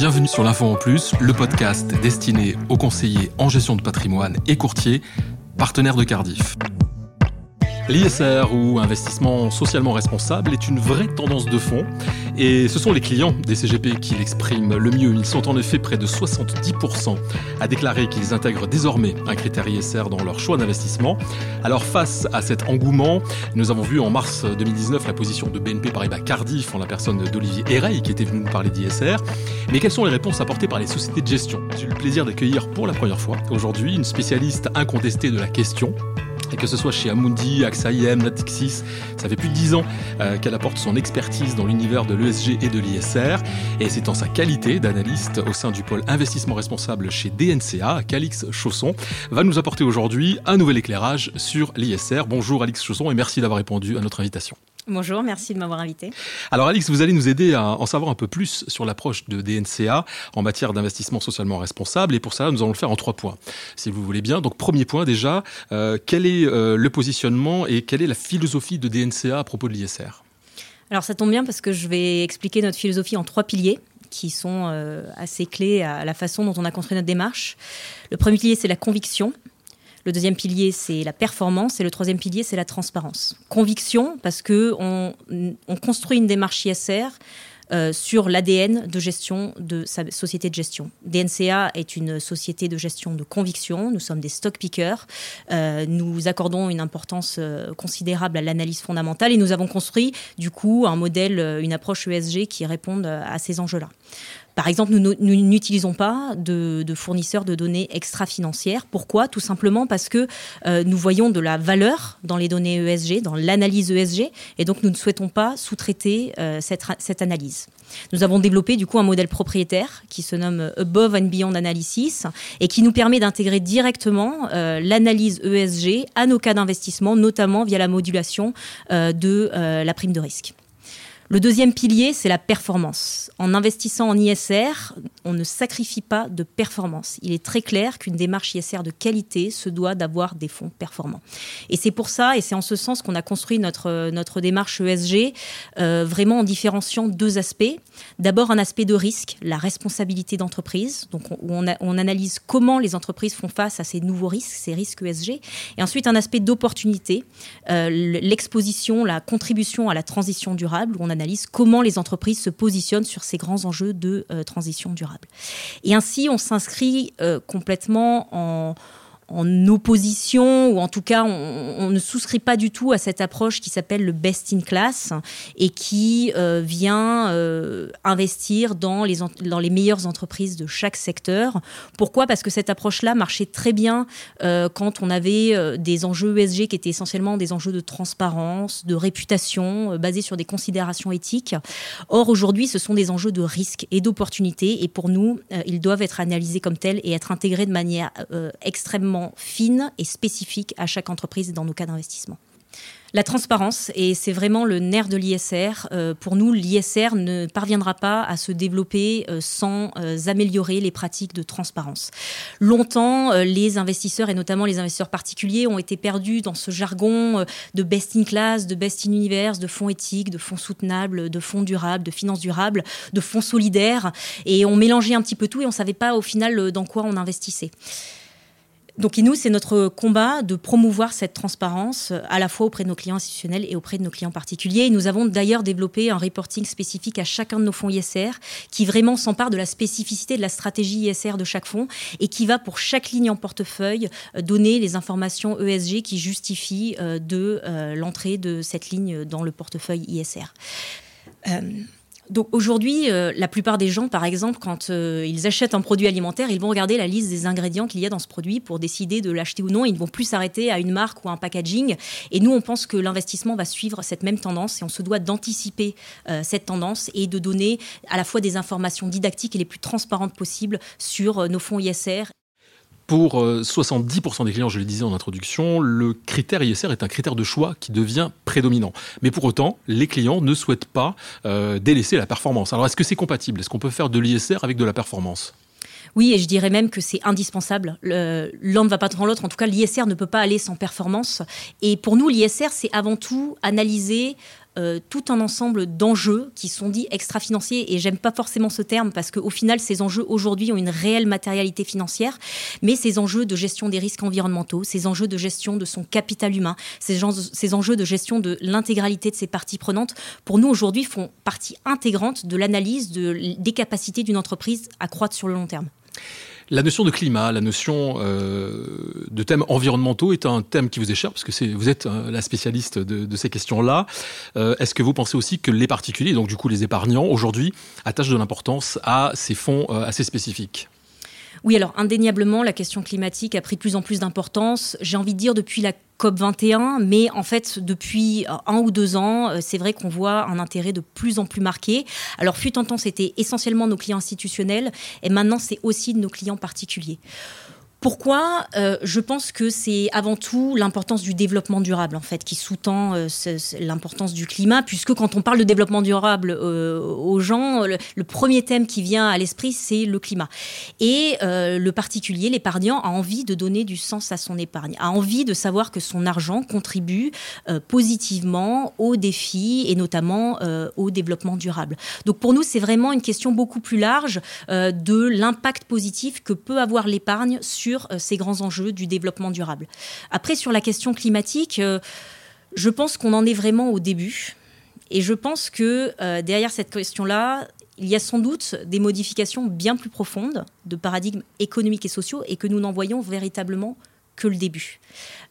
Bienvenue sur l'Info en Plus, le podcast destiné aux conseillers en gestion de patrimoine et courtiers, partenaires de Cardiff. L'ISR ou investissement socialement responsable est une vraie tendance de fond et ce sont les clients des CGP qui l'expriment le mieux. Ils sont en effet près de 70% à déclarer qu'ils intègrent désormais un critère ISR dans leur choix d'investissement. Alors face à cet engouement, nous avons vu en mars 2019 la position de BNP Paribas Cardiff en la personne d'Olivier Herey qui était venu nous parler d'ISR. Mais quelles sont les réponses apportées par les sociétés de gestion? J'ai eu le plaisir d'accueillir pour la première fois aujourd'hui une spécialiste incontestée de la question et que ce soit chez Amundi, AXA IM, Natixis, ça fait plus de 10 ans euh, qu'elle apporte son expertise dans l'univers de l'ESG et de l'ISR. Et c'est en sa qualité d'analyste au sein du pôle investissement responsable chez DNCA qu'Alix Chausson va nous apporter aujourd'hui un nouvel éclairage sur l'ISR. Bonjour Alix Chausson et merci d'avoir répondu à notre invitation. Bonjour, merci de m'avoir invité. Alors Alix, vous allez nous aider à en savoir un peu plus sur l'approche de DNCA en matière d'investissement socialement responsable. Et pour ça, nous allons le faire en trois points, si vous voulez bien. Donc premier point déjà, euh, quel est euh, le positionnement et quelle est la philosophie de DNCA à propos de l'ISR Alors ça tombe bien parce que je vais expliquer notre philosophie en trois piliers qui sont euh, assez clés à la façon dont on a construit notre démarche. Le premier pilier, c'est la conviction. Le deuxième pilier, c'est la performance. Et le troisième pilier, c'est la transparence. Conviction, parce que on, construit une démarche ISR euh, sur l'ADN de gestion de sa société de gestion. DNCA est une société de gestion de conviction. Nous sommes des stock pickers. Euh, nous accordons une importance euh, considérable à l'analyse fondamentale et nous avons construit du coup un modèle, une approche ESG qui réponde à ces enjeux-là. Par exemple, nous n'utilisons pas de, fournisseurs de données extra-financières. Pourquoi? Tout simplement parce que euh, nous voyons de la valeur dans les données ESG, dans l'analyse ESG, et donc nous ne souhaitons pas sous-traiter euh, cette, analyse. Nous avons développé du coup un modèle propriétaire qui se nomme Above and Beyond Analysis et qui nous permet d'intégrer directement euh, l'analyse ESG à nos cas d'investissement, notamment via la modulation de la prime de risque. Le deuxième pilier, c'est la performance. En investissant en ISR, on ne sacrifie pas de performance. Il est très clair qu'une démarche ISR de qualité se doit d'avoir des fonds performants. Et c'est pour ça, et c'est en ce sens qu'on a construit notre, notre démarche ESG, euh, vraiment en différenciant deux aspects. D'abord, un aspect de risque, la responsabilité d'entreprise, donc on, on, analyse comment les entreprises font face à ces nouveaux risques, ces risques ESG. Et ensuite, un aspect d'opportunité, euh, l'exposition, la contribution à la transition durable, où on comment les entreprises se positionnent sur ces grands enjeux de euh, transition durable. Et ainsi, on s'inscrit euh, complètement en, en opposition, ou en tout cas, on, ne souscrit pas du tout à cette approche qui s'appelle le best in class et qui euh, vient euh, investir dans les, dans les meilleures entreprises de chaque secteur. Pourquoi? Parce que cette approche-là marchait très bien euh, quand on avait des enjeux ESG qui étaient essentiellement des enjeux de transparence, de réputation, basés sur des considérations éthiques. Or, aujourd'hui, ce sont des enjeux de risque et d'opportunité, et pour nous, ils doivent être analysés comme tels et être intégrés de manière extrêmement fine et spécifique à chaque entreprise dans nos cas d'investissement. La transparence, et c'est vraiment le nerf de l'ISR. Euh, pour nous, l'ISR ne parviendra pas à se développer euh, sans euh, améliorer les pratiques de transparence. Longtemps, les investisseurs, et notamment les investisseurs particuliers, ont été perdus dans ce jargon de best in class, de best in universe, de fonds éthiques, de fonds soutenables, de fonds durables, de finances durables, de fonds solidaires, et on mélangeait un petit peu tout et on ne savait pas au final dans quoi on investissait. Donc, nous, c'est notre combat de promouvoir cette transparence euh, à la fois auprès de nos clients institutionnels et auprès de nos clients particuliers. Et nous avons d'ailleurs développé un reporting spécifique à chacun de nos fonds ISR qui vraiment s'empare de la spécificité de la stratégie ISR de chaque fonds et qui va pour chaque ligne en portefeuille euh, donner les informations ESG qui justifient euh, de l'entrée de cette ligne dans le portefeuille ISR. Donc aujourd'hui, euh, la plupart des gens, par exemple, quand euh, ils achètent un produit alimentaire, ils vont regarder la liste des ingrédients qu'il y a dans ce produit pour décider de l'acheter ou non. Ils ne vont plus s'arrêter à une marque ou un packaging. Et nous, on pense que l'investissement va suivre cette même tendance et on se doit d'anticiper euh, cette tendance et de donner à la fois des informations didactiques et les plus transparentes possibles sur nos fonds ISR pour 70% euh, des clients, je le disais en introduction, le critère ISR est un critère de choix qui devient prédominant. Mais pour autant, les clients ne souhaitent pas euh, délaisser la performance. Alors est-ce que c'est compatible? Est-ce qu'on peut faire de l'ISR avec de la performance? Oui, et je dirais même que c'est indispensable. L'un ne va pas sans l'autre. En tout cas, l'ISR ne peut pas aller sans performance. Et pour nous, l'ISR, c'est avant tout analyser euh, tout un ensemble d'enjeux qui sont dits extra-financiers. Et j'aime pas forcément ce terme parce qu'au final, ces enjeux aujourd'hui ont une réelle matérialité financière, mais ces enjeux de gestion des risques environnementaux, ces enjeux de gestion de son capital humain, ces, ces enjeux de gestion de l'intégralité de ses parties prenantes, pour nous aujourd'hui, font partie intégrante de l'analyse de, des capacités d'une entreprise à croître sur le long terme. La notion de climat, la notion euh, de thèmes environnementaux est un thème qui vous est cher, parce que vous êtes euh, la spécialiste de, ces questions-là. Euh, est-ce que vous pensez aussi que les particuliers, donc du coup les épargnants, aujourd'hui, attachent de l'importance à ces fonds assez spécifiques? Oui, alors indéniablement, la question climatique a pris de plus en plus d'importance. J'ai envie de dire depuis la COP21, mais en fait, depuis un ou deux ans, euh, c'est vrai qu'on voit un intérêt de plus en plus marqué. Alors, fut un temps, c'était essentiellement nos clients institutionnels, et maintenant, c'est aussi de nos clients particuliers. Pourquoi euh, Je pense que c'est avant tout l'importance du développement durable en fait qui sous-tend euh, l'importance du climat, puisque quand on parle de développement durable euh, aux gens, le, premier thème qui vient à l'esprit c'est le climat. Et le particulier, l'épargnant, a envie de donner du sens à son épargne, a envie de savoir que son argent contribue positivement aux défis et notamment au développement durable. Donc pour nous, c'est vraiment une question beaucoup plus large de l'impact positif que peut avoir l'épargne sur euh, ces grands enjeux du développement durable. Après, sur la question climatique, euh, je pense qu'on en est vraiment au début. Et je pense que euh, derrière cette question-là, il y a sans doute des modifications bien plus profondes de paradigmes économiques et sociaux et que nous n'en voyons véritablement que le début.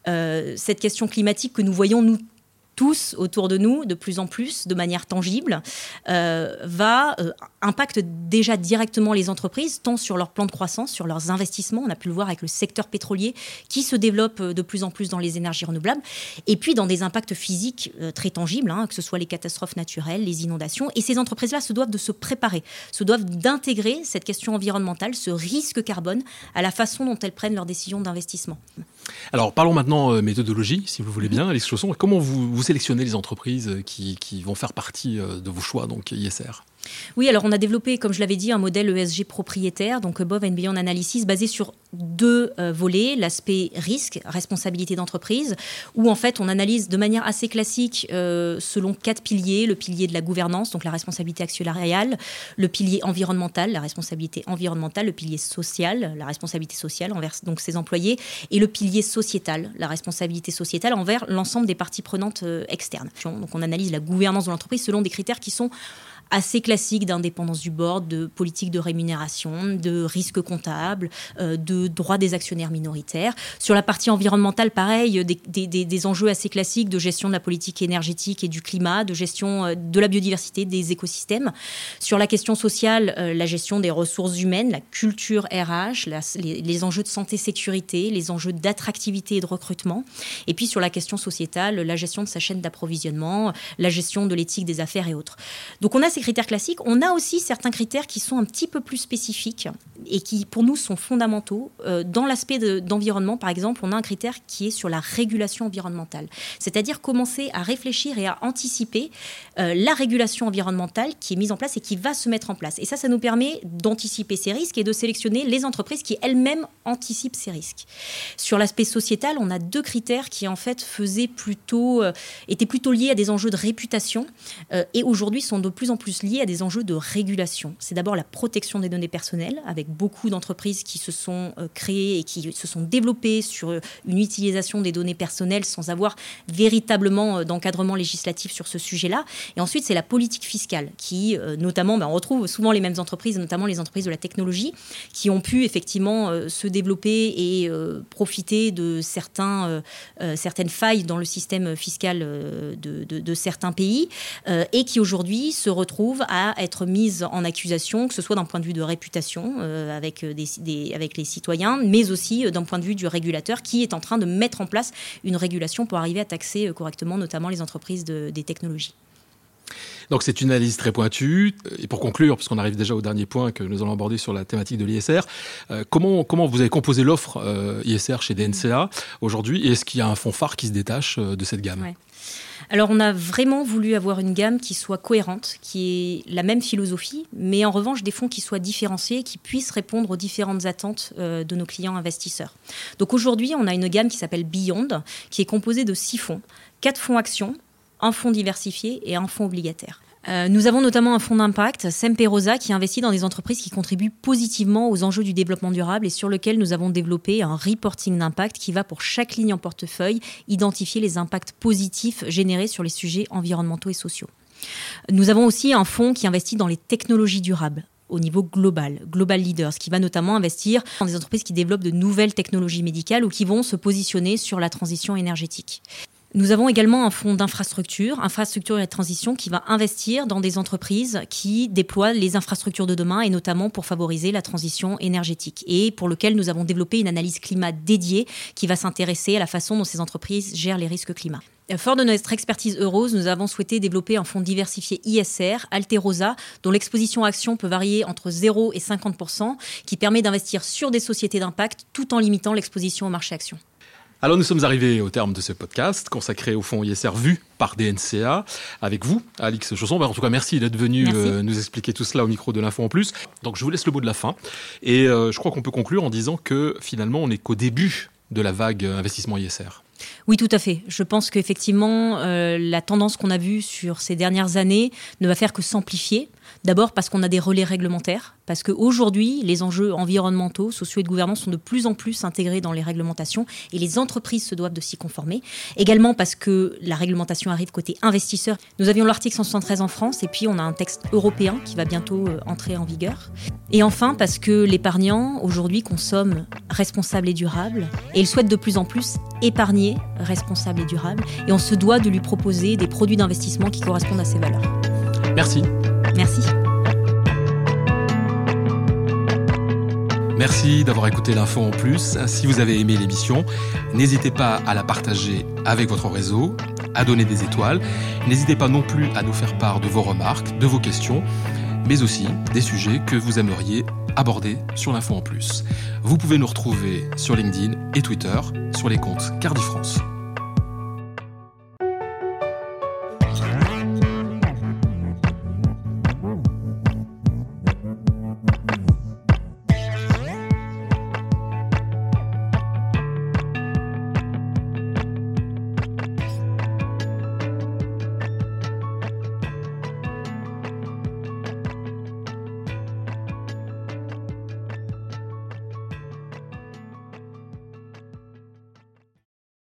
cette question climatique que nous voyons, nous, tous autour de nous, de plus en plus, de manière tangible, euh, va euh, impacte déjà directement les entreprises, tant sur leur plan de croissance, sur leurs investissements. On a pu le voir avec le secteur pétrolier qui se développe euh, de plus en plus dans les énergies renouvelables, et puis dans des impacts physiques très tangibles, hein, que ce soit les catastrophes naturelles, les inondations. Et ces entreprises-là se doivent de se préparer, se doivent d'intégrer cette question environnementale, ce risque carbone, à la façon dont elles prennent leurs décisions d'investissement. Alors parlons maintenant méthodologie, si vous voulez bien, Alice Chausson. Comment vous, vous sélectionner les entreprises qui, qui, vont faire partie euh, de vos choix, donc ISR oui, alors on a développé, comme je l'avais dit, un modèle ESG propriétaire, donc Above and Beyond Analysis, basé sur deux euh, volets, l'aspect risque, responsabilité d'entreprise, où en fait on analyse de manière assez classique euh, selon quatre piliers, le pilier de la gouvernance, donc la responsabilité actionnariale, le pilier environnemental, la responsabilité environnementale, le pilier social, la responsabilité sociale envers donc ses employés, et le pilier sociétal, la responsabilité sociétale envers l'ensemble des parties prenantes euh, externes. Donc on analyse la gouvernance de l'entreprise selon des critères qui sont assez classique d'indépendance du board, de politique de rémunération, de risque comptable, euh, de droit des actionnaires minoritaires. Sur la partie environnementale, pareil, des, des, enjeux assez classiques de gestion de la politique énergétique et du climat, de gestion euh, de la biodiversité, des écosystèmes. Sur la question sociale, euh, la gestion des ressources humaines, la culture RH, les, les, enjeux de santé-sécurité, les enjeux d'attractivité et de recrutement. Et puis sur la question sociétale, la gestion de sa chaîne d'approvisionnement, la gestion de l'éthique des affaires et autres. Donc on a critères classiques, on a aussi certains critères qui sont un petit peu plus spécifiques et qui, pour nous, sont fondamentaux. Euh, dans l'aspect d'environnement, par exemple, on a un critère qui est sur la régulation environnementale, c'est-à-dire commencer à réfléchir et à anticiper euh, la régulation environnementale qui est mise en place et qui va se mettre en place. Et ça, ça nous permet d'anticiper ces risques et de sélectionner les entreprises qui elles-mêmes anticipent ces risques. Sur l'aspect sociétal, on a deux critères qui, en fait, faisaient plutôt, euh, étaient plutôt liés à des enjeux de réputation et aujourd'hui sont de plus en plus lié à des enjeux de régulation. C'est d'abord la protection des données personnelles, avec beaucoup d'entreprises qui se sont euh, créées et qui se sont développées sur euh, une utilisation des données personnelles sans avoir véritablement euh, d'encadrement législatif sur ce sujet-là. Et ensuite, c'est la politique fiscale, qui notamment, ben, on retrouve souvent les mêmes entreprises, notamment les entreprises de la technologie, qui ont pu effectivement se développer et profiter de certains, certaines failles dans le système fiscal de certains pays, et qui aujourd'hui se retrouvent à être mise en accusation, que ce soit d'un point de vue de réputation euh, avec, euh, avec les citoyens, mais aussi euh, d'un point de vue du régulateur qui est en train de mettre en place une régulation pour arriver à taxer correctement notamment les entreprises des technologies. Donc c'est une analyse très pointue. Et pour conclure, puisqu'on arrive déjà au dernier point que nous allons aborder sur la thématique de l'ISR, comment, comment vous avez composé l'offre ISR chez DNCA aujourd'hui Et est-ce qu'il y a un fonds phare qui se détache de cette gamme? Alors on a vraiment voulu avoir une gamme qui soit cohérente, qui ait la même philosophie, mais en revanche des fonds qui soient différenciés, qui puissent répondre aux différentes attentes euh, de nos clients investisseurs. Donc aujourd'hui on a une gamme qui s'appelle Beyond, qui est composée de six fonds, quatre fonds actions, un fonds diversifié et un fonds obligataire. Euh, nous avons notamment un fonds d'impact, Semperosa, qui investit dans des entreprises qui contribuent positivement aux enjeux du développement durable et sur lequel nous avons développé un reporting d'impact qui va pour chaque ligne en portefeuille identifier les impacts positifs générés sur les sujets environnementaux et sociaux. Nous avons aussi un fonds qui investit dans les technologies durables au niveau global, Global Leaders, qui va notamment investir dans des entreprises qui développent de nouvelles technologies médicales ou qui vont se positionner sur la transition énergétique. Nous avons également un fonds d'infrastructure, infrastructure et transition, qui va investir dans des entreprises qui déploient les infrastructures de demain et notamment pour favoriser la transition énergétique et pour lequel nous avons développé une analyse climat dédiée qui va s'intéresser à la façon dont ces entreprises gèrent les risques climat. Fort de notre expertise Euros, nous avons souhaité développer un fonds diversifié ISR, Alterosa, dont l'exposition action peut varier entre 0 et 50 qui permet d'investir sur des sociétés d'impact tout en limitant l'exposition au marché action. Alors nous sommes arrivés au terme de ce podcast consacré au fonds ISR vu par DNCA avec vous, Alix Chausson. Ben, en tout cas, merci d'être venu euh, nous expliquer tout cela au micro de l'info en plus. Donc je vous laisse le mot de la fin. Et euh, je crois qu'on peut conclure en disant que finalement on n'est qu'au début de la vague investissement ISR. Oui, tout à fait. Je pense qu'effectivement, euh, la tendance qu'on a vue sur ces dernières années ne va faire que s'amplifier. D'abord parce qu'on a des relais réglementaires, parce qu'aujourd'hui, les enjeux environnementaux, sociaux et de gouvernance sont de plus en plus intégrés dans les réglementations et les entreprises se doivent de s'y conformer. Également parce que la réglementation arrive côté investisseurs. Nous avions l'article 173 en France et puis on a un texte européen qui va bientôt euh, entrer en vigueur. Et enfin parce que l'épargnant aujourd'hui consomme responsable et durable et il souhaite de plus en plus épargner responsable et durable et on se doit de lui proposer des produits d'investissement qui correspondent à ses valeurs. Merci. Merci. Merci d'avoir écouté l'info en plus. Si vous avez aimé l'émission, n'hésitez pas à la partager avec votre réseau, à donner des étoiles. N'hésitez pas non plus à nous faire part de vos remarques, de vos questions, mais aussi des sujets que vous aimeriez aborder sur l'info en plus. Vous pouvez nous retrouver sur LinkedIn et Twitter sur les comptes Cardi France.